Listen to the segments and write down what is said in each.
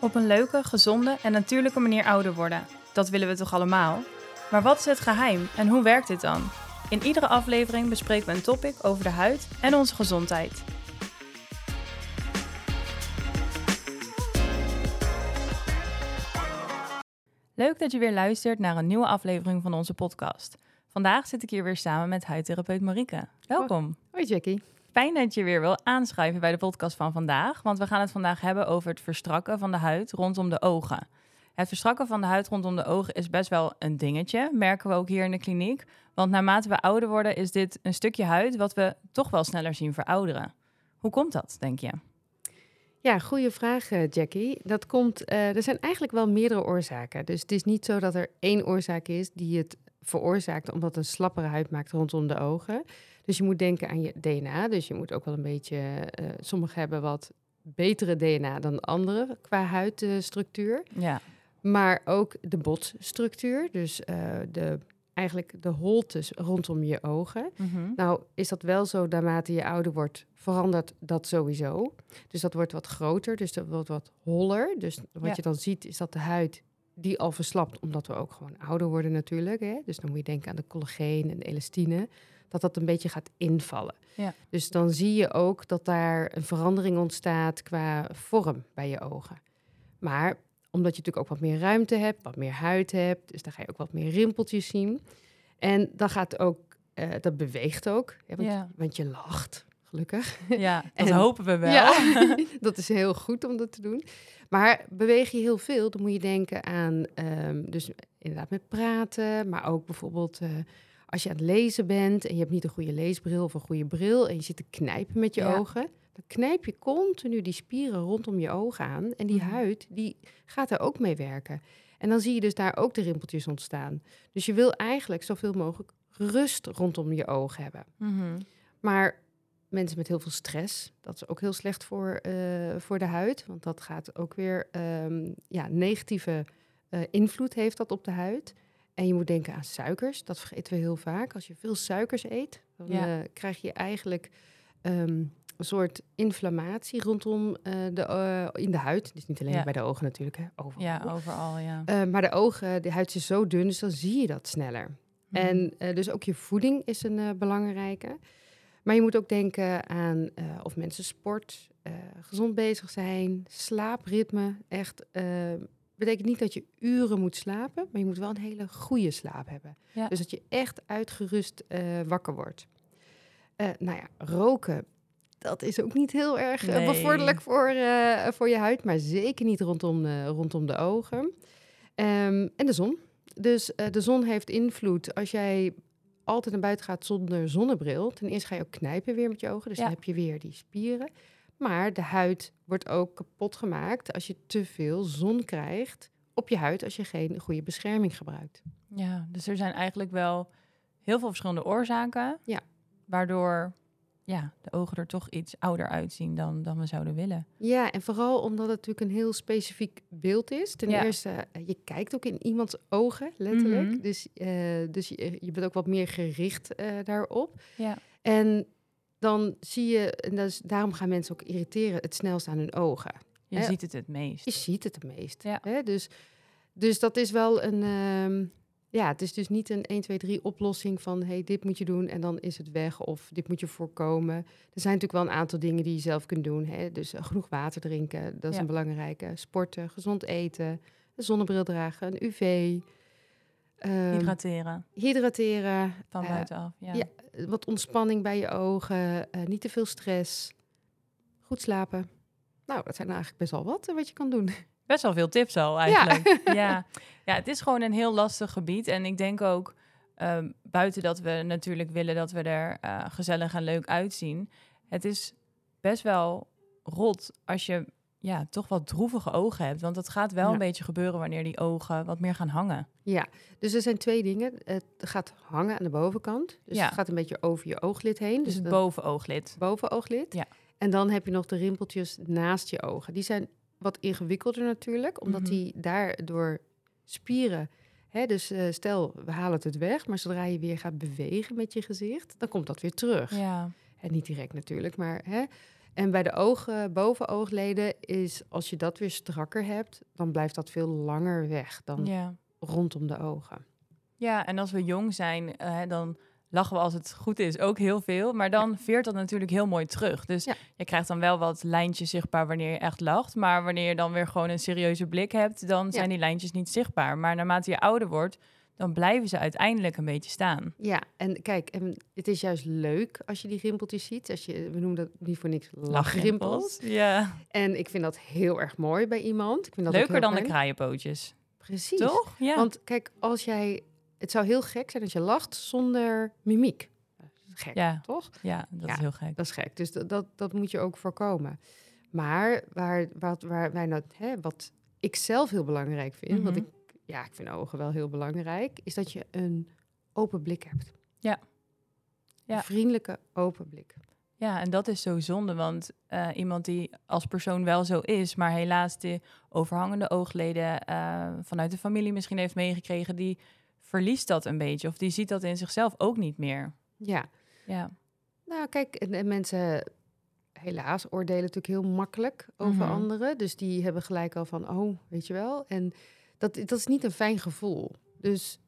Op een leuke, gezonde en natuurlijke manier ouder worden. Dat willen we toch allemaal? Maar wat is het geheim en hoe werkt dit dan? In iedere aflevering bespreken we een topic over de huid en onze gezondheid. Leuk dat je weer luistert naar een nieuwe aflevering van onze podcast. Vandaag zit ik hier weer samen met huidtherapeut Marieke. Welkom. Hoi Jackie. Fijn dat je weer wil aanschrijven bij de podcast van vandaag, want we gaan het vandaag hebben over het verstrakken van de huid rondom de ogen. Het verstrakken van de huid rondom de ogen is best wel een dingetje, merken we ook hier in de kliniek. Want naarmate we ouder worden, is dit een stukje huid wat we toch wel sneller zien verouderen. Hoe komt dat, denk je? Ja, goede vraag, eh, Jackie. Dat komt, uh, er zijn eigenlijk wel meerdere oorzaken. Dus het is niet zo dat er één oorzaak is die het veroorzaakt omdat een slappere huid maakt rondom de ogen. Dus je moet denken aan je DNA. Dus je moet ook wel een beetje, uh, sommigen hebben wat betere DNA dan anderen qua huidstructuur. Ja. Maar ook de botstructuur, dus uh, de, eigenlijk de holtes rondom je ogen. Mm -hmm. Nou is dat wel zo, naarmate je ouder wordt, verandert dat sowieso. Dus dat wordt wat groter, dus dat wordt wat holler. Dus wat Ja. je dan ziet, is dat de huid die al verslapt, omdat we ook gewoon ouder worden natuurlijk. Hè? Dus dan moet je denken aan de collageen en de elastine, dat dat een beetje gaat invallen. Ja. Dus dan zie je ook dat daar een verandering ontstaat qua vorm bij je ogen. Maar omdat je natuurlijk ook wat meer ruimte hebt, wat meer huid hebt, dus dan ga je ook wat meer rimpeltjes zien. En dat gaat ook, eh, dat beweegt ook, hè, want, Ja. want je lacht, gelukkig. Ja, dat En- hopen we wel. Ja, dat is heel goed om dat te doen. Maar beweeg je heel veel, dan moet je denken aan, ehm, dus inderdaad met praten, maar ook bijvoorbeeld eh, als je aan het lezen bent en je hebt niet een goede leesbril of een goede bril en je zit te knijpen met je Ja. ogen, dan knijp je continu die spieren rondom je ogen aan en die Mhm. huid, die gaat er ook mee werken. En dan zie je dus daar ook de rimpeltjes ontstaan. Dus je wil eigenlijk zoveel mogelijk rust rondom je ogen hebben. Mhm. Maar mensen met heel veel stress, dat is ook heel slecht voor, eh, voor de huid. Want dat gaat ook weer, ehm, ja, negatieve eh, invloed heeft dat op de huid. En je moet denken aan suikers, dat vergeten we heel vaak. Als je veel suikers eet, dan Ja. eh, krijg je eigenlijk ehm, een soort inflammatie rondom de, in de huid. Dus niet alleen Ja. bij de ogen natuurlijk, hè, overal. Ja, overal, ja. Maar de ogen, de huid is zo dun, dus dan zie je dat sneller. Mhm. En dus ook je voeding is een belangrijke. Maar je moet ook denken aan eh, of mensen sport, eh, gezond bezig zijn, slaapritme. Echt, eh, betekent niet dat je uren moet slapen, maar je moet wel een hele goede slaap hebben. Ja. Dus dat je echt uitgerust wakker wordt. Nou ja, roken, dat is ook niet heel erg Nee. bevorderlijk voor, voor je huid, maar zeker niet rondom de, rondom de ogen. Ehm, en de zon. Dus de zon heeft invloed. Als jij altijd naar buiten gaat zonder zonnebril, ten eerste ga je ook knijpen weer met je ogen. Dus Ja. dan heb je weer die spieren. Maar de huid wordt ook kapot gemaakt als je te veel zon krijgt op je huid als je geen goede bescherming gebruikt. Ja, dus er zijn eigenlijk wel heel veel verschillende oorzaken. Ja. Waardoor ja, de ogen er toch iets ouder uitzien dan, dan we zouden willen. Ja, en vooral omdat het natuurlijk een heel specifiek beeld is. Ten Ja. eerste, eh, je kijkt ook in iemands ogen, letterlijk. Mhm. Dus, eh, dus je, je bent ook wat meer gericht eh, daarop. Ja. En dan zie je, en dat is, daarom gaan mensen ook irriteren het snelst aan hun ogen. Je Hè? ziet het het meest. Je ziet het het meest. Ja. Hè? Dus, dus dat is wel een. ehm, ja, het is dus niet een 1, 2, 3 oplossing van hey, dit moet je doen en dan is het weg of dit moet je voorkomen. Er zijn natuurlijk wel een aantal dingen die je zelf kunt doen. Hè? Dus eh, genoeg water drinken, dat is Ja. een belangrijke. Sporten, gezond eten, een zonnebril dragen, een UV. ehm, Hydrateren hydrateren, van eh, buitenaf. Ja. ja. wat ontspanning bij je ogen, eh, niet te veel stress, goed slapen. Nou, dat zijn eigenlijk best wel wat eh, wat je kan doen. Best wel veel tips al eigenlijk. Ja. ja. het is gewoon een heel lastig gebied. En ik denk ook, ehm, buiten dat we natuurlijk willen dat we er eh, gezellig en leuk uitzien. Het is best wel rot als je ja, toch wat droevige ogen hebt. Want dat gaat wel Ja. een beetje gebeuren wanneer die ogen wat meer gaan hangen. Ja, dus er zijn twee dingen. Het gaat hangen aan de bovenkant. Dus Ja. het gaat een beetje over je ooglid heen. Dus Dus het bovenooglid. bovenooglid. Ja. En dan heb je nog de rimpeltjes naast je ogen. Die zijn wat ingewikkelder natuurlijk, omdat Mhm. die daardoor spieren. Hè, dus eh, stel, we halen het weg, maar zodra je weer gaat bewegen met je gezicht, dan komt dat weer terug. Ja, En niet direct natuurlijk, maar hè. En bij de ogen, bovenoogleden is als je dat weer strakker hebt, dan blijft dat veel langer weg dan Ja. rondom de ogen. ja, en als we jong zijn, eh, dan lachen we als het goed is ook heel veel. Maar dan veert dat natuurlijk heel mooi terug. Dus Ja. je krijgt dan wel wat lijntjes zichtbaar wanneer je echt lacht. Maar wanneer je dan weer gewoon een serieuze blik hebt, dan zijn die lijntjes niet zichtbaar. Maar naarmate je ouder wordt, dan blijven ze uiteindelijk een beetje staan. Ja, en kijk, en het is juist leuk als je die rimpeltjes ziet. Als je, we noemen dat niet voor niks lachrimpels. Ja. En ik vind dat heel erg mooi bij iemand. Ik vind dat Leuker dan de kraaienpootjes. Precies. Toch? Ja. Want kijk, als jij... Het zou heel gek zijn als je lacht zonder mimiek. Dat Gek, Ja. toch? ja, dat Ja. is heel gek. Dat is gek. Dus dat, dat, dat moet je ook voorkomen. Maar waar, wat, waar wij nou, hè, wat ik zelf heel belangrijk vind, want Mhm. ik, ja, ik vind ogen wel heel belangrijk, is dat je een open blik hebt. Ja. Ja. Een vriendelijke open blik. Ja, en dat is zo zonde, want eh, iemand die als persoon wel zo is, maar helaas de overhangende oogleden eh, vanuit de familie misschien heeft meegekregen, die verliest dat een beetje of die ziet dat in zichzelf ook niet meer. Ja. Ja, Nou, kijk, en, en mensen helaas oordelen natuurlijk heel makkelijk over Mhm. anderen. Dus die hebben gelijk al van, oh, weet je wel. En dat, dat is niet een fijn gevoel. Dus,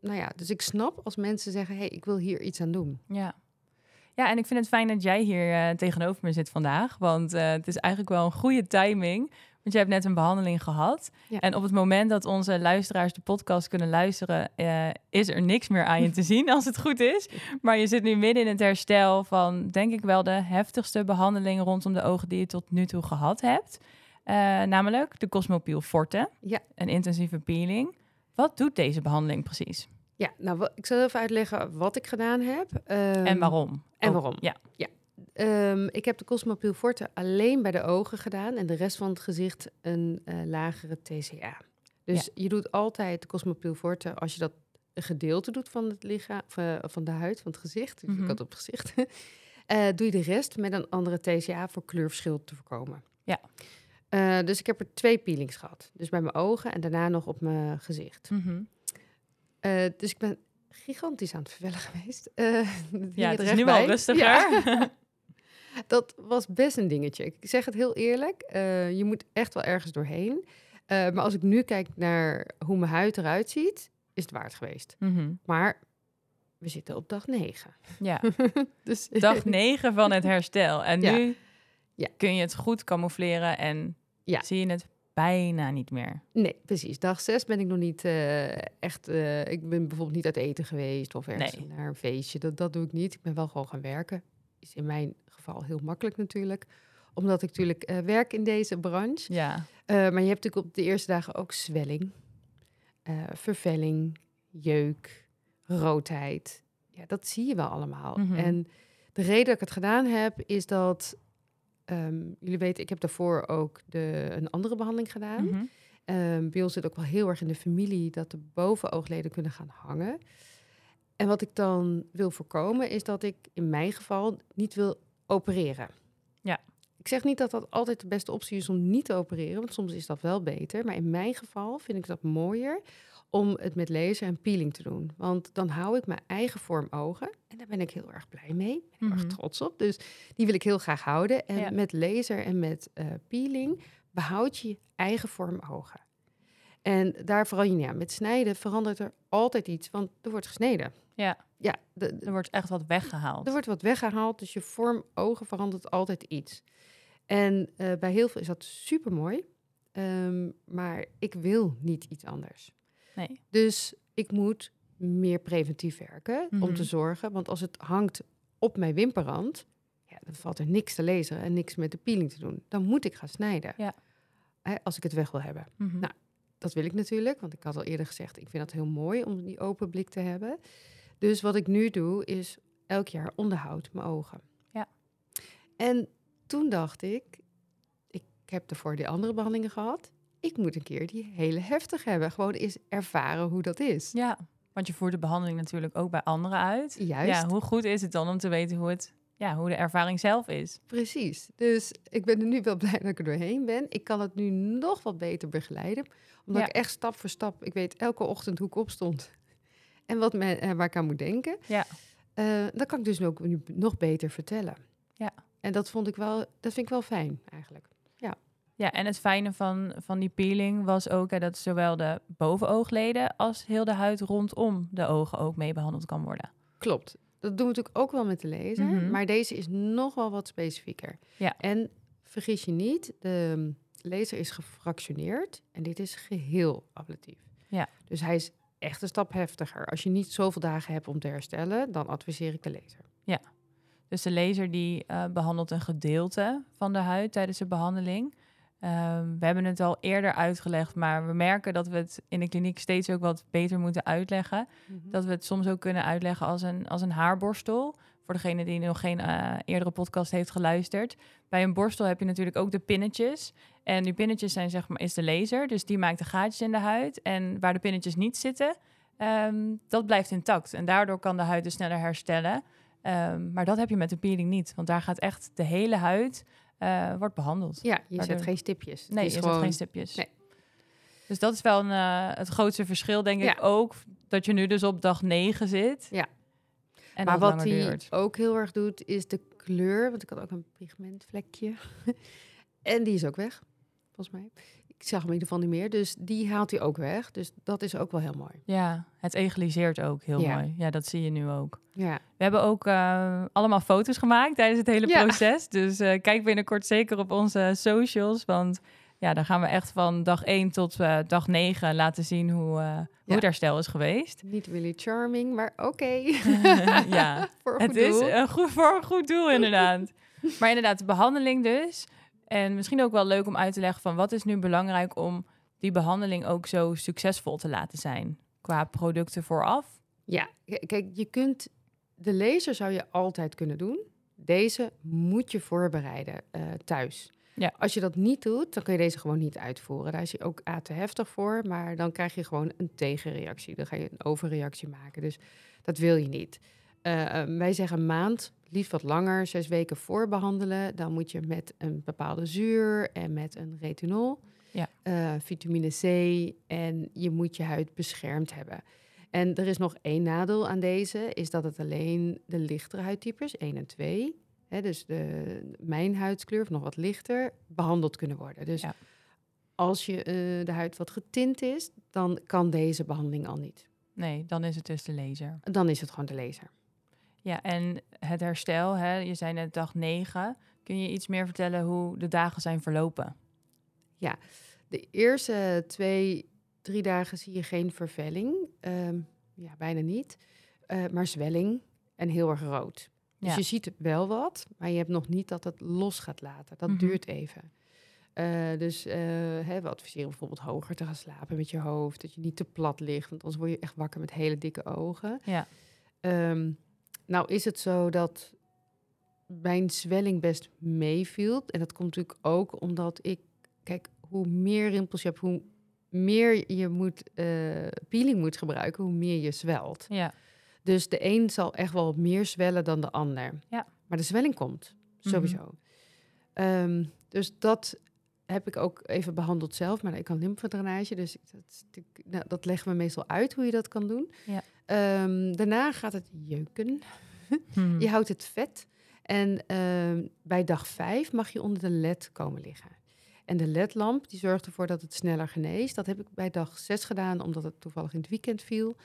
nou ja, dus ik snap als mensen zeggen, hé, hey, ik wil hier iets aan doen. ja. Ja, en ik vind het fijn dat jij hier eh, tegenover me zit vandaag, want eh, het is eigenlijk wel een goede timing. Want jij hebt net een behandeling gehad. Ja. En op het moment dat onze luisteraars de podcast kunnen luisteren, eh, is er niks meer aan je te zien, als het goed is. Maar je zit nu midden in het herstel van, denk ik wel, de heftigste behandeling rondom de ogen die je tot nu toe gehad hebt. Eh, namelijk de Cosmopiel Forte, Ja. een intensieve peeling. Wat doet deze behandeling precies? Ja, nou, ik zal even uitleggen wat ik gedaan heb. en Ehm, waarom? en waarom? Ja. Ehm, ik heb de Cosmopiel Forte alleen bij de ogen gedaan en de rest van het gezicht een eh, lagere TCA. Dus je doet altijd de Cosmopiel Forte als je dat gedeelte doet van het lichaam, van, eh, van de huid, van het gezicht. Dus Mhm. ik had op het gezicht. Eh, doe je de rest met een andere TCA voor kleurverschil te voorkomen. Ja. Dus ik heb er twee peelings gehad. Dus bij mijn ogen en daarna nog op mijn gezicht. Mhm. Dus ik ben gigantisch aan het vervellen geweest. Ja, het is nu bij. rustiger. Ja. Dat was best een dingetje. Ik zeg het heel eerlijk. eh, je moet echt wel ergens doorheen. Eh, maar als ik nu kijk naar hoe mijn huid eruit ziet, is het waard geweest. Mhm. Maar we zitten op dag 9. Ja. Dus dag 9 van het herstel. En Ja. nu Ja. kun je het goed camoufleren en Ja. zie je het bijna niet meer. Nee, precies. Dag 6 ben ik nog niet eh, echt... ik ben bijvoorbeeld niet uit eten geweest of ergens Nee. naar een feestje. Dat, dat doe ik niet. Ik ben wel gewoon gaan werken. Is in mijn geval heel makkelijk natuurlijk. Omdat ik natuurlijk eh, werk in deze branche. Ja. Eh, maar je hebt natuurlijk op de eerste dagen ook zwelling, eh, vervelling, jeuk, roodheid. Ja, dat zie je wel allemaal. Mhm. En de reden dat ik het gedaan heb, is dat... ehm, jullie weten, ik heb daarvoor ook de, een andere behandeling gedaan. Ehm, bij ons zit ook wel heel erg in de familie dat de bovenoogleden kunnen gaan hangen. En wat ik dan wil voorkomen, is dat ik in mijn geval niet wil opereren. Ja. Ik zeg niet dat dat altijd de beste optie is om niet te opereren, want soms is dat wel beter. Maar in mijn geval vind ik dat mooier om het met laser en peeling te doen. Want dan hou ik mijn eigen vorm ogen. En daar ben ik heel erg blij mee. Ben ik Mhm. erg trots op. Dus die wil ik heel graag houden. En Ja. met laser en met eh, peeling behoud je eigen vorm ogen. En daar vooral aan. Met snijden verandert er altijd iets, want er wordt gesneden. Ja. Ja, de, de- Er wordt echt wat weggehaald. er wordt wat weggehaald, dus je vorm ogen verandert altijd iets. En eh, bij heel veel is dat super mooi, maar ik wil niet iets anders. Nee. Dus ik moet meer preventief werken om Mhm. te zorgen, want als het hangt op mijn wimperrand, ja, dan valt er niks te lezen en niks met de peeling te doen. Dan moet ik gaan snijden, Ja. Hè, als ik het weg wil hebben. Mhm. Nou, Dat wil ik natuurlijk, want ik had al eerder gezegd, ik vind het heel mooi om die open blik te hebben. Dus wat ik nu doe, is elk jaar onderhoud mijn ogen. Ja. En toen dacht ik, ik heb ervoor die andere behandelingen gehad. Ik moet een keer die hele heftig hebben. Gewoon eens ervaren hoe dat is. Ja, want je voert de behandeling natuurlijk ook bij anderen uit. Juist. Ja, hoe goed is het dan om te weten hoe, het, ja, hoe de ervaring zelf is? Precies. Dus ik ben er nu wel blij dat ik er doorheen ben. Ik kan het nu nog wat beter begeleiden. Omdat Ja. ik echt stap voor stap, ik weet elke ochtend hoe ik opstond. En wat me, eh, waar ik aan moet denken. Ja. Eh, dat kan ik dus ook nu nog beter vertellen. Ja. En dat vond ik wel, dat vind ik wel fijn eigenlijk. Ja, en het fijne van, van die peeling was ook hè, dat zowel de bovenoogleden als heel de huid rondom de ogen ook mee behandeld kan worden. Klopt. Dat doen we natuurlijk ook wel met de laser, Mhm. maar deze is nog wel wat specifieker. Ja. En vergis je niet, de laser is gefractioneerd en dit is geheel ablatief. Ja. Dus hij is echt een stap heftiger. Als je niet zoveel dagen hebt om te herstellen, dan adviseer ik de laser. Dus de laser die eh, behandelt een gedeelte van de huid tijdens de behandeling. Ehm, we hebben het al eerder uitgelegd, maar we merken dat we het in de kliniek steeds ook wat beter moeten uitleggen. Dat we het soms ook kunnen uitleggen als een, als een haarborstel. Voor degene die nog geen eh, eerdere podcast heeft geluisterd. Bij een borstel heb je natuurlijk ook de pinnetjes. En die pinnetjes zijn zeg maar is de laser. Dus die maakt de gaatjes in de huid. En waar de pinnetjes niet zitten, ehm, dat blijft intact. En daardoor kan de huid dus sneller herstellen. Ehm, maar dat heb je met de peeling niet. Want daar gaat echt de hele huid eh, wordt behandeld. Ja, je Waardoor- zet geen stipjes. Nee, je gewoon... zet geen stipjes. Nee. Dus dat is wel een, eh, het grootste verschil, denk Ja. ik ook. Dat je nu dus op dag 9 zit. Ja. En maar wat hij ook heel erg doet, is de kleur. Want ik had ook een pigmentvlekje. en die is ook weg, volgens mij. Ik zag hem in ieder geval niet meer. Dus die haalt hij ook weg. Dus dat is ook wel heel mooi. Ja, het egaliseert ook heel Ja. mooi. Ja, dat zie je nu ook. Ja, We hebben ook eh, allemaal foto's gemaakt tijdens het hele Ja. proces. Dus eh, kijk binnenkort zeker op onze socials. Want ja, dan gaan we echt van dag 1 tot eh, dag 9 laten zien hoe, eh, hoe het herstel is geweest. niet really charming, maar oké. ja, Voor een het goed is doel. een goed, voor een goed doel inderdaad. maar inderdaad, de behandeling dus. En misschien ook wel leuk om uit te leggen van wat is nu belangrijk om die behandeling ook zo succesvol te laten zijn. Qua producten vooraf. Ja, kijk, je kunt... De laser zou je altijd kunnen doen. Deze moet je voorbereiden eh, thuis. Ja. Als je dat niet doet, dan kun je deze gewoon niet uitvoeren. Daar is je ook A te heftig voor, maar dan krijg je gewoon een tegenreactie. Dan ga je een overreactie maken. Dus dat wil je niet. Eh, eh, wij zeggen maand, liefst wat langer, zes weken voorbehandelen. Dan moet je met een bepaalde zuur en met een retinol, Ja. eh, vitamine C en je moet je huid beschermd hebben. En er is nog één nadeel aan deze, is dat het alleen de lichtere huidtypes, 1 en 2, hè, dus de, mijn huidskleur of nog wat lichter, behandeld kunnen worden. Dus Ja. als je eh, de huid wat getint is, dan kan deze behandeling al niet. Nee, dan is het dus de laser. Dan is het gewoon de laser. Ja, en het herstel, hè, je zei net dag 9. Kun je iets meer vertellen hoe de dagen zijn verlopen? De eerste twee, drie dagen zie je geen vervelling. Ehm, ja, bijna niet. Eh, maar zwelling en heel erg rood. Dus Ja. je ziet wel wat, maar je hebt nog niet dat het los gaat laten. Dat Mhm. duurt even. Eh, dus eh, hè, we adviseren bijvoorbeeld hoger te gaan slapen met je hoofd. Dat je niet te plat ligt, want anders word je echt wakker met hele dikke ogen. Ja. Ehm, nou is het zo dat mijn zwelling best meeviel. En dat komt natuurlijk ook omdat ik... Kijk, hoe meer rimpels je hebt, hoe meer je moet, eh, peeling moet gebruiken, hoe meer je zwelt. Ja. Dus de een zal echt wel meer zwellen dan de ander. Ja. Maar de zwelling komt, sowieso. Ehm, dus dat heb ik ook even behandeld zelf. Maar ik kan lymfedrainage, dus dat, nou, dat leggen we meestal uit hoe je dat kan doen. Ja. Ehm, daarna gaat het jeuken. Mhm. Je houdt het vet. En ehm, bij dag vijf mag je onder de led komen liggen. En de ledlamp die zorgt ervoor dat het sneller geneest. Dat heb ik bij dag zes gedaan, omdat het toevallig in het weekend viel.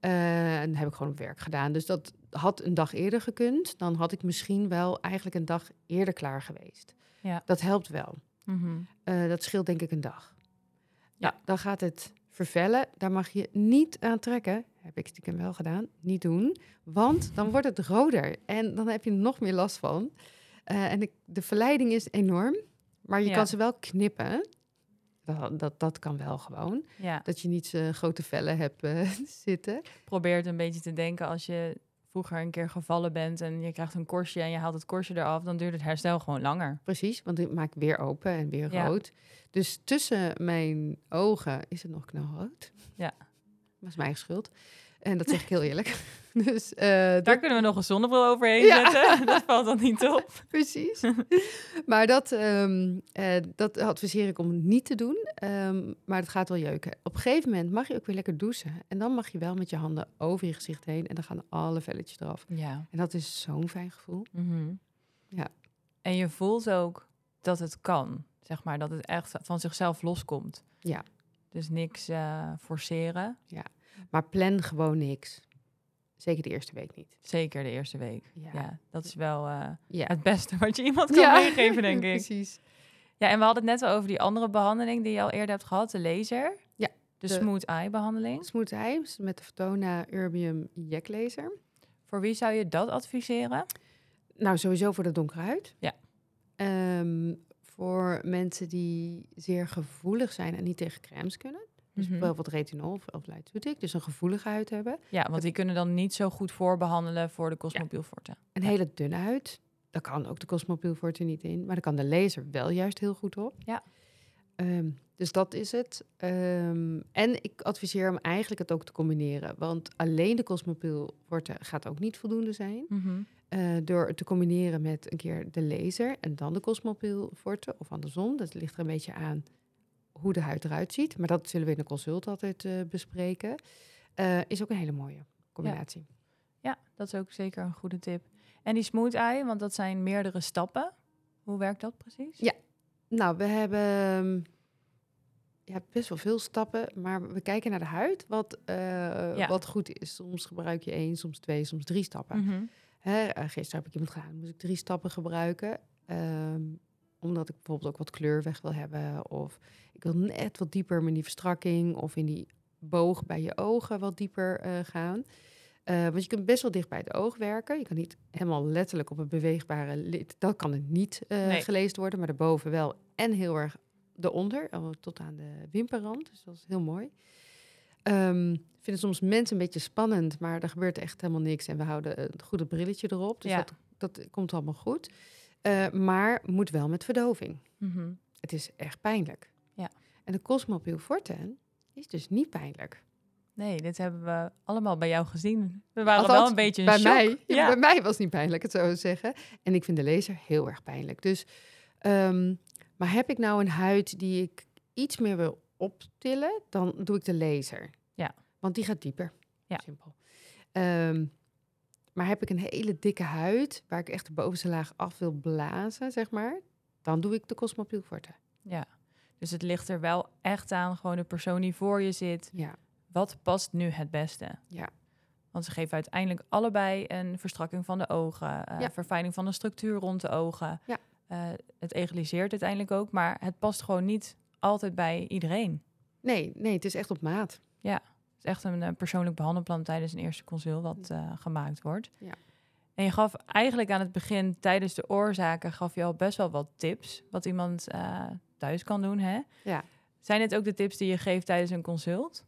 Eh, en heb ik gewoon op werk gedaan. Dus dat had een dag eerder gekund. Dan had ik misschien wel eigenlijk een dag eerder klaar geweest. Ja. Dat helpt wel. Mhm. Eh, dat scheelt denk ik een dag. Ja. Ja. dan gaat het vervellen. Daar mag je niet aan trekken. Heb ik stiekem wel gedaan. Niet doen. Want dan wordt het roder. En dan heb je er nog meer last van. Eh, en de, de verleiding is enorm. Maar je Ja. kan ze wel knippen. Dat, dat, dat kan wel gewoon. Ja, Dat je niet zo grote vellen hebt eh, zitten. probeer het een beetje te denken als je vroeger een keer gevallen bent en je krijgt een korstje en je haalt het korstje eraf, dan duurt het herstel gewoon langer. Precies, want ik maak weer open en weer Ja. rood. Dus tussen mijn ogen is het nog knalrood. Ja. Dat is mijn eigen schuld. En dat zeg ik heel eerlijk. dus eh, Daar dat, kunnen we nog een zonnebril overheen Ja. zetten. Dat valt dan niet op. precies. maar dat, ehm, eh, dat adviseer ik om niet te doen. Ehm, maar het gaat wel jeuken. Op een gegeven moment mag je ook weer lekker douchen. En dan mag je wel met je handen over je gezicht heen. En dan gaan alle velletjes eraf. Ja. En dat is zo'n fijn gevoel. Mhm. Ja. En je voelt ook dat het kan. Zeg maar, dat het echt van zichzelf loskomt. Ja. Dus niks eh, forceren. Maar plan gewoon niks. Zeker de eerste week niet. Zeker de eerste week. Ja. Ja, dat is wel eh, Ja. het beste wat je iemand kan meegeven, denk ik. Precies. Ja, en we hadden het net al over die andere behandeling die je al eerder hebt gehad, de laser. Ja, De, de- smooth eye behandeling. Smooth Eyes met de Photona Urbium Yak Laser. Voor wie zou je dat adviseren? Nou, sowieso voor de donkere huid. Ja. Ehm, voor mensen die zeer gevoelig zijn en niet tegen crèmes kunnen. Dus Mhm. bijvoorbeeld retinol of, of Lytsutic, dus een gevoelige huid hebben. Ja, want die kunnen dan niet zo goed voorbehandelen voor de Cosmobiel Forte. Een hele dunne huid. Daar kan ook de Cosmopiel Forte niet in. Maar daar kan de laser wel juist heel goed op. Ja. Ehm, dus dat is het. Ehm, en ik adviseer hem eigenlijk het ook te combineren. Want alleen de Cosmopiel Forte gaat ook niet voldoende zijn. Mhm. Eh, door het te combineren met een keer de laser en dan de Cosmopiel Forte. Of andersom. Dat ligt er een beetje aan hoe de huid eruit ziet. Maar dat zullen we in de consult altijd eh, bespreken. Eh, is ook een hele mooie combinatie. Ja, dat is ook zeker een goede tip. En die smooth eye, want dat zijn meerdere stappen. Hoe werkt dat precies? Ja. Nou, we hebben ehm, ja, best wel veel stappen, maar we kijken naar de huid, wat, eh, Ja. wat goed is. Soms gebruik je één, soms twee, soms drie stappen. Mhm. Hè, gisteren heb ik iemand gedaan, moest ik drie stappen gebruiken. ehm, omdat ik bijvoorbeeld ook wat kleur weg wil hebben. Of ik wil net wat dieper met die verstrakking. Of in die boog bij je ogen wat dieper eh, gaan. Eh, want je kunt best wel dicht bij het oog werken. Je kan niet helemaal letterlijk op een beweegbare lid. Dat kan het niet eh, Nee. gelezen worden. Maar daarboven wel. En heel erg eronder. Tot aan de wimperrand. Dus dat is heel mooi. Ik vind het soms mensen een beetje spannend, maar er gebeurt echt helemaal niks. En we houden een goede brilletje erop. Dus Ja. dat, dat komt allemaal goed. Eh, maar moet wel met verdoving. Mhm. Het is echt pijnlijk. Ja. En de Cosmopiel Forte is dus niet pijnlijk. Nee, dit hebben we allemaal bij jou gezien. We waren Althans, wel een beetje in bij shock. mij, ja, Ja. bij mij was het niet pijnlijk, het zou zeggen. En ik vind de laser heel erg pijnlijk. Dus, ehm, maar heb ik nou een huid die ik iets meer wil optillen, dan doe ik de laser. Ja. Want die gaat dieper. Ja. Simpel. Ehm, maar heb ik een hele dikke huid, waar ik echt de bovenste laag af wil blazen, zeg maar, dan doe ik de Cosmopiel Forte. Ja, dus het ligt er wel echt aan, gewoon de persoon die voor je zit. Ja. Wat past nu het beste? Ja. Want ze geven uiteindelijk allebei een verstrakking van de ogen, Ja. verfijning van de structuur rond de ogen. Ja. Eh, het egaliseert uiteindelijk ook, maar het past gewoon niet altijd bij iedereen. Nee, nee, het is echt op maat. Is echt een eh, persoonlijk behandelplan tijdens een eerste consult wat eh, gemaakt wordt. Ja. En je gaf eigenlijk aan het begin, tijdens de oorzaken, gaf je al best wel wat tips wat iemand eh, thuis kan doen. Hè? Ja. Zijn dit ook de tips die je geeft tijdens een consult?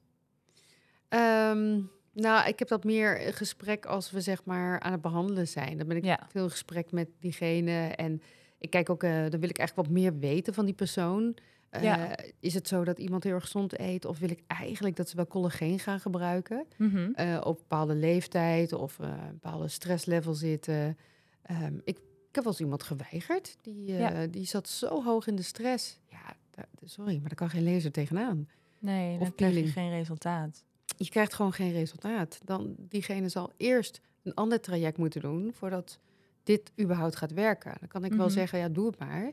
Ehm, nou, ik heb dat meer een gesprek als we zeg maar aan het behandelen zijn. Dan ben ik Ja. veel in gesprek met diegene. En ik kijk ook, dan wil ik eigenlijk wat meer weten van die persoon. Eh. Is het zo dat iemand heel erg gezond eet? Of wil ik eigenlijk dat ze wel collageen gaan gebruiken? Mhm. eh, op bepaalde leeftijd of eh, een bepaalde stresslevel zitten. Ehm, ik, ik heb wel eens iemand geweigerd. Die, Ja. die zat zo hoog in de stress. Ja, sorry, maar daar kan geen lezer tegenaan. Nee, Of dan krijg je geen resultaat. je krijgt gewoon geen resultaat. Dan diegene zal eerst een ander traject moeten doen voordat dit überhaupt gaat werken. Dan kan ik wel Mhm. zeggen, ja, doe het maar.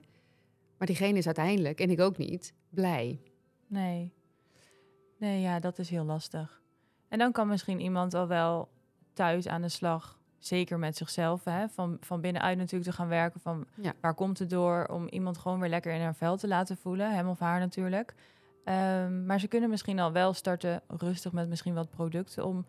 Maar diegene is uiteindelijk, en ik ook niet, blij. Nee. Nee, ja, dat is heel lastig. En dan kan misschien iemand al wel thuis aan de slag, zeker met zichzelf, hè, van, van binnenuit natuurlijk te gaan werken. Van Ja. waar komt het door? Om iemand gewoon weer lekker in haar vel te laten voelen, hem of haar natuurlijk. Ehm, maar ze kunnen misschien al wel starten rustig met misschien wat producten om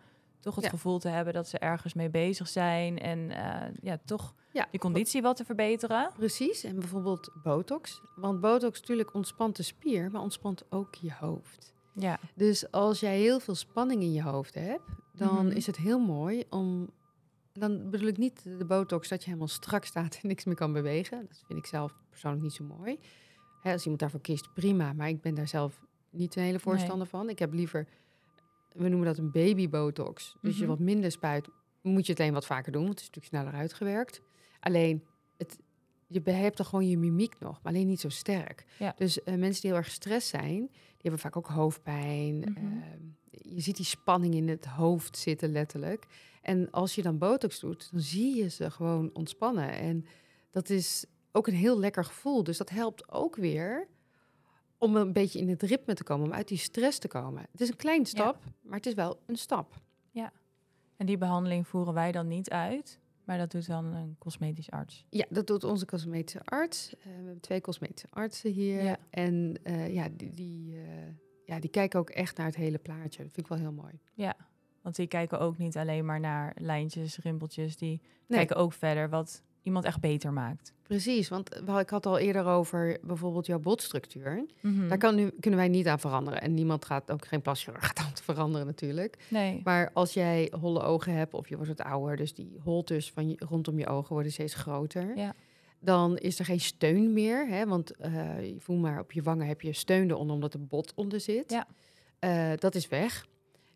toch het Ja. gevoel te hebben dat ze ergens mee bezig zijn en eh, ja, toch Ja, die conditie wat te verbeteren. Precies, en bijvoorbeeld botox. Want botox natuurlijk ontspant de spier, maar ontspant ook je hoofd. Ja, Dus als jij heel veel spanning in je hoofd hebt, dan Mhm. is het heel mooi om. Dan bedoel ik niet de botox dat je helemaal strak staat en niks meer kan bewegen. Dat vind ik zelf persoonlijk niet zo mooi. Hè, als iemand daarvoor kiest, prima. Maar ik ben daar zelf niet een hele voorstander van. Ik heb liever we noemen dat een babybotox. Dus je Mhm. wat minder spuit, moet je het alleen wat vaker doen, want het is natuurlijk sneller uitgewerkt. Alleen, het, je hebt dan gewoon je mimiek nog, maar alleen niet zo sterk. Ja. Dus eh, mensen die heel erg gestrest zijn, die hebben vaak ook hoofdpijn. Mhm. ehm, je ziet die spanning in het hoofd zitten, letterlijk. En als je dan botox doet, dan zie je ze gewoon ontspannen. En dat is ook een heel lekker gevoel. Dus dat helpt ook weer om een beetje in het ritme te komen, om uit die stress te komen. Het is een kleine stap, maar het is wel een stap. En die behandeling voeren wij dan niet uit, maar dat doet dan een cosmetisch arts. Ja, dat doet onze cosmetische arts. Eh, we hebben twee cosmetische artsen hier. Ja. En eh, ja, die, die, eh, ja, die kijken ook echt naar het hele plaatje. Dat vind ik wel heel mooi. Ja, want die kijken ook niet alleen maar naar lijntjes, rimpeltjes. Die Nee. kijken ook verder wat iemand echt beter maakt. Precies, want ik had al eerder over bijvoorbeeld jouw botstructuur. Mhm. Daar kan nu, kunnen wij niet aan veranderen. En niemand gaat, ook geen plaschirurg gaat aan te veranderen natuurlijk. Nee. Maar als jij holle ogen hebt of je wordt wat ouder, dus die holtes van je, rondom je ogen worden steeds groter, Ja. dan is er geen steun meer. Hè? Want eh, je voel maar, op je wangen heb je steun eronder omdat er bot onder zit. Ja. Eh, dat is weg.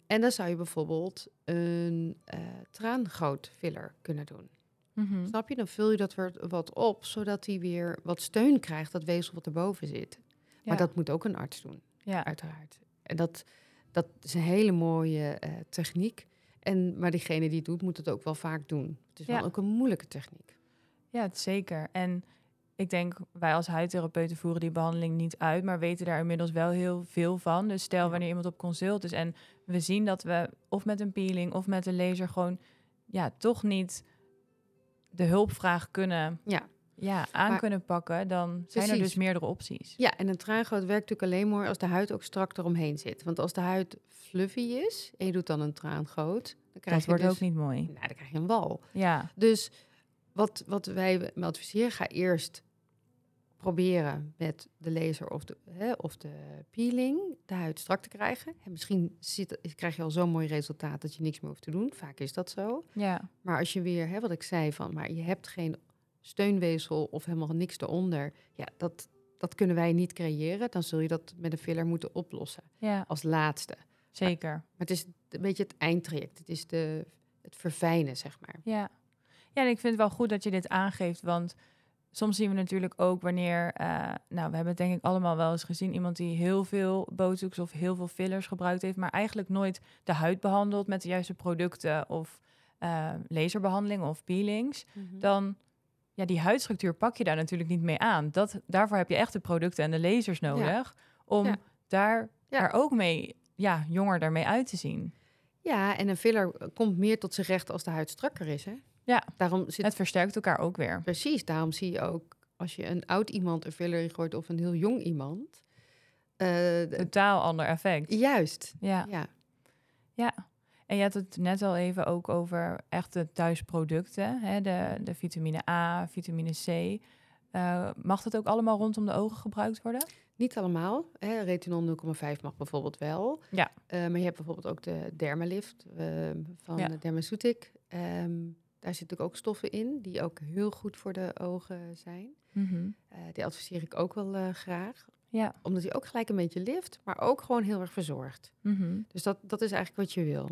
En dan zou je bijvoorbeeld een eh traangootfiller kunnen doen. Mhm. Snap je? Dan vul je dat wat op, zodat hij weer wat steun krijgt, dat weefsel wat erboven zit. Maar dat moet ook een arts doen ja. uiteraard. En dat, dat is een hele mooie eh, techniek. En, maar diegene die het doet, moet het ook wel vaak doen. Het is Ja. wel ook een moeilijke techniek. Ja, zeker. En ik denk, wij als huidtherapeuten voeren die behandeling niet uit, maar weten daar inmiddels wel heel veel van. Dus stel wanneer iemand op consult is en we zien dat we of met een peeling of met een laser gewoon ja, toch niet de hulpvraag kunnen Ja. ja, aan Maar- kunnen pakken, dan zijn er dus meerdere opties. Ja, en een traangoot werkt natuurlijk alleen maar als de huid ook strak eromheen zit. Want als de huid fluffy is en je doet dan een traangoot, dan krijg Dat je wordt dus, ook niet mooi. Nou, dan krijg je een wal. Ja, Dus wat, wat wij adviseren, ga eerst proberen met de laser of de, hè, of de peeling de huid strak te krijgen. En misschien zit, krijg je al zo'n mooi resultaat dat je niks meer hoeft te doen. Vaak is dat zo. ja, Maar als je weer, hè, wat ik zei, van, maar je hebt geen steunweefsel of helemaal niks eronder. Ja, dat, dat kunnen wij niet creëren. Dan zul je dat met een filler moeten oplossen ja, als laatste. zeker. Maar het is een beetje het eindtraject. Het is de, het verfijnen, zeg maar. Ja. ja, en ik vind het wel goed dat je dit aangeeft, want soms zien we natuurlijk ook wanneer, eh, nou, we hebben het denk ik allemaal wel eens gezien, iemand die heel veel botox of heel veel fillers gebruikt heeft, maar eigenlijk nooit de huid behandelt met de juiste producten of eh, laserbehandelingen of peelings, dan ja, die huidstructuur pak je daar natuurlijk niet mee aan. Dat, daarvoor heb je echt de producten en de lasers nodig om Ja. daar Ja. er ook mee, ja, jonger daarmee uit te zien. Ja, en een filler eh, komt meer tot zijn recht als de huid strakker is. Hè? Ja. Daarom zit Het versterkt elkaar ook weer. precies. Daarom zie je ook als je een oud iemand een filler gooit of een heel jong iemand. de- Totaal ander effect. juist. Ja. Ja. Ja, en je had het net al even ook over echte thuisproducten, hè? De, de vitamine A, vitamine C. Eh, mag dat ook allemaal rondom de ogen gebruikt worden? Niet allemaal. Hè. Retinol 0,5 mag bijvoorbeeld wel. Ja. Eh, maar je hebt bijvoorbeeld ook de Dermalift eh, van Ja. ja. Dermaceutic. Daar zitten ook stoffen in die ook heel goed voor de ogen zijn. Eh, die adviseer ik ook wel eh, graag. Ja. Omdat hij ook gelijk een beetje lift, maar ook gewoon heel erg verzorgt. Mhm. Dus dat, dat is eigenlijk wat je wil.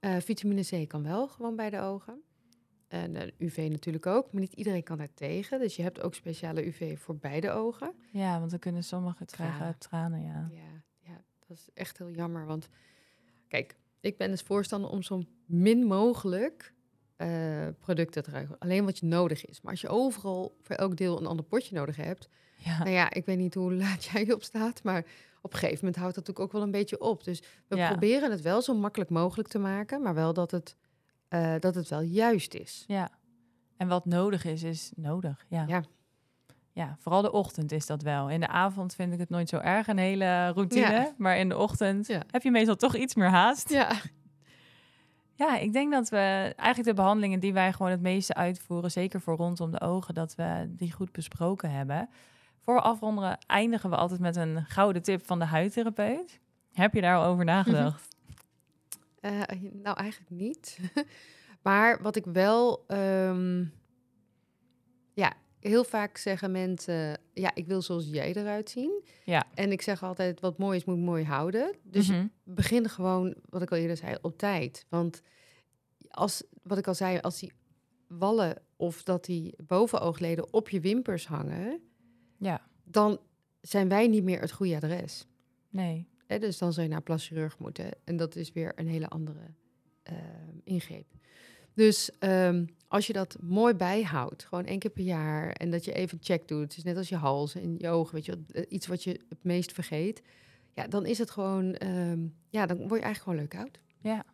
Eh, vitamine C kan wel gewoon bij de ogen. En UV natuurlijk ook, maar niet iedereen kan daar tegen. Dus je hebt ook speciale UV voor beide ogen. Ja, want dan kunnen sommigen krijgen Tranen. tranen, ja. Ja, ja, dat is echt heel jammer. Want kijk, ik ben dus voorstander om zo min mogelijk eh, producten te ruiken. Alleen wat je nodig is. Maar als je overal voor elk deel een ander potje nodig hebt. Ja, Nou ja, ik weet niet hoe laat jij op staat, maar op een gegeven moment houdt dat natuurlijk ook wel een beetje op. Dus we Ja. proberen het wel zo makkelijk mogelijk te maken, maar wel dat het, eh, dat het wel juist is. ja. En wat nodig is, is nodig, ja. Ja. Ja, vooral de ochtend is dat wel. In de avond vind ik het nooit zo erg, een hele routine. Ja. Maar in de ochtend heb je meestal toch iets meer haast. Ja, Ja, ik denk dat we eigenlijk de behandelingen die wij gewoon het meeste uitvoeren, zeker voor rondom de ogen, dat we die goed besproken hebben. Voor we afronden eindigen we altijd met een gouden tip van de huidtherapeut. Heb je daar al over nagedacht? Eh, nou eigenlijk niet. maar wat ik wel, ehm, ja, heel vaak zeggen mensen, ja, ik wil zoals jij eruit zien. Ja. En ik zeg altijd, wat mooi is, moet mooi houden. Dus Mhm. begin gewoon, wat ik al eerder zei, op tijd. Want als, wat ik al zei, als die wallen of dat die bovenoogleden op je wimpers hangen, Ja, dan zijn wij niet meer het goede adres. nee. Dus dan zou je naar plaschirurg moeten. En dat is weer een hele andere eh, ingreep. Dus ehm, als je dat mooi bijhoudt, gewoon één keer per jaar, en dat je even check doet, het is net als je hals en je ogen, weet je, eh, iets wat je het meest vergeet, ja, dan is het gewoon, ehm, ja, dan word je eigenlijk gewoon leuk oud. Ja.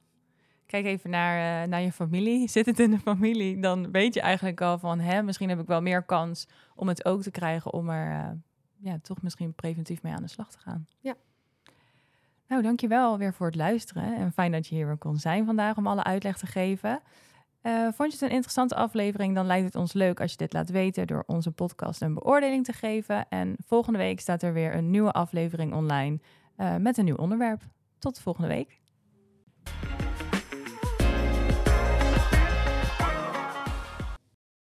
Kijk even naar, eh, naar je familie. Zit het in de familie, dan weet je eigenlijk al van... Hè, misschien heb ik wel meer kans om het ook te krijgen... om er eh, ja, toch misschien preventief mee aan de slag te gaan. Ja. Nou, dankjewel weer voor het luisteren. En fijn dat je hier weer kon zijn vandaag om alle uitleg te geven. Eh, vond je het een interessante aflevering? Dan lijkt het ons leuk als je dit laat weten... door onze podcast een beoordeling te geven. En volgende week staat er weer een nieuwe aflevering online... eh, met een nieuw onderwerp. Tot volgende week.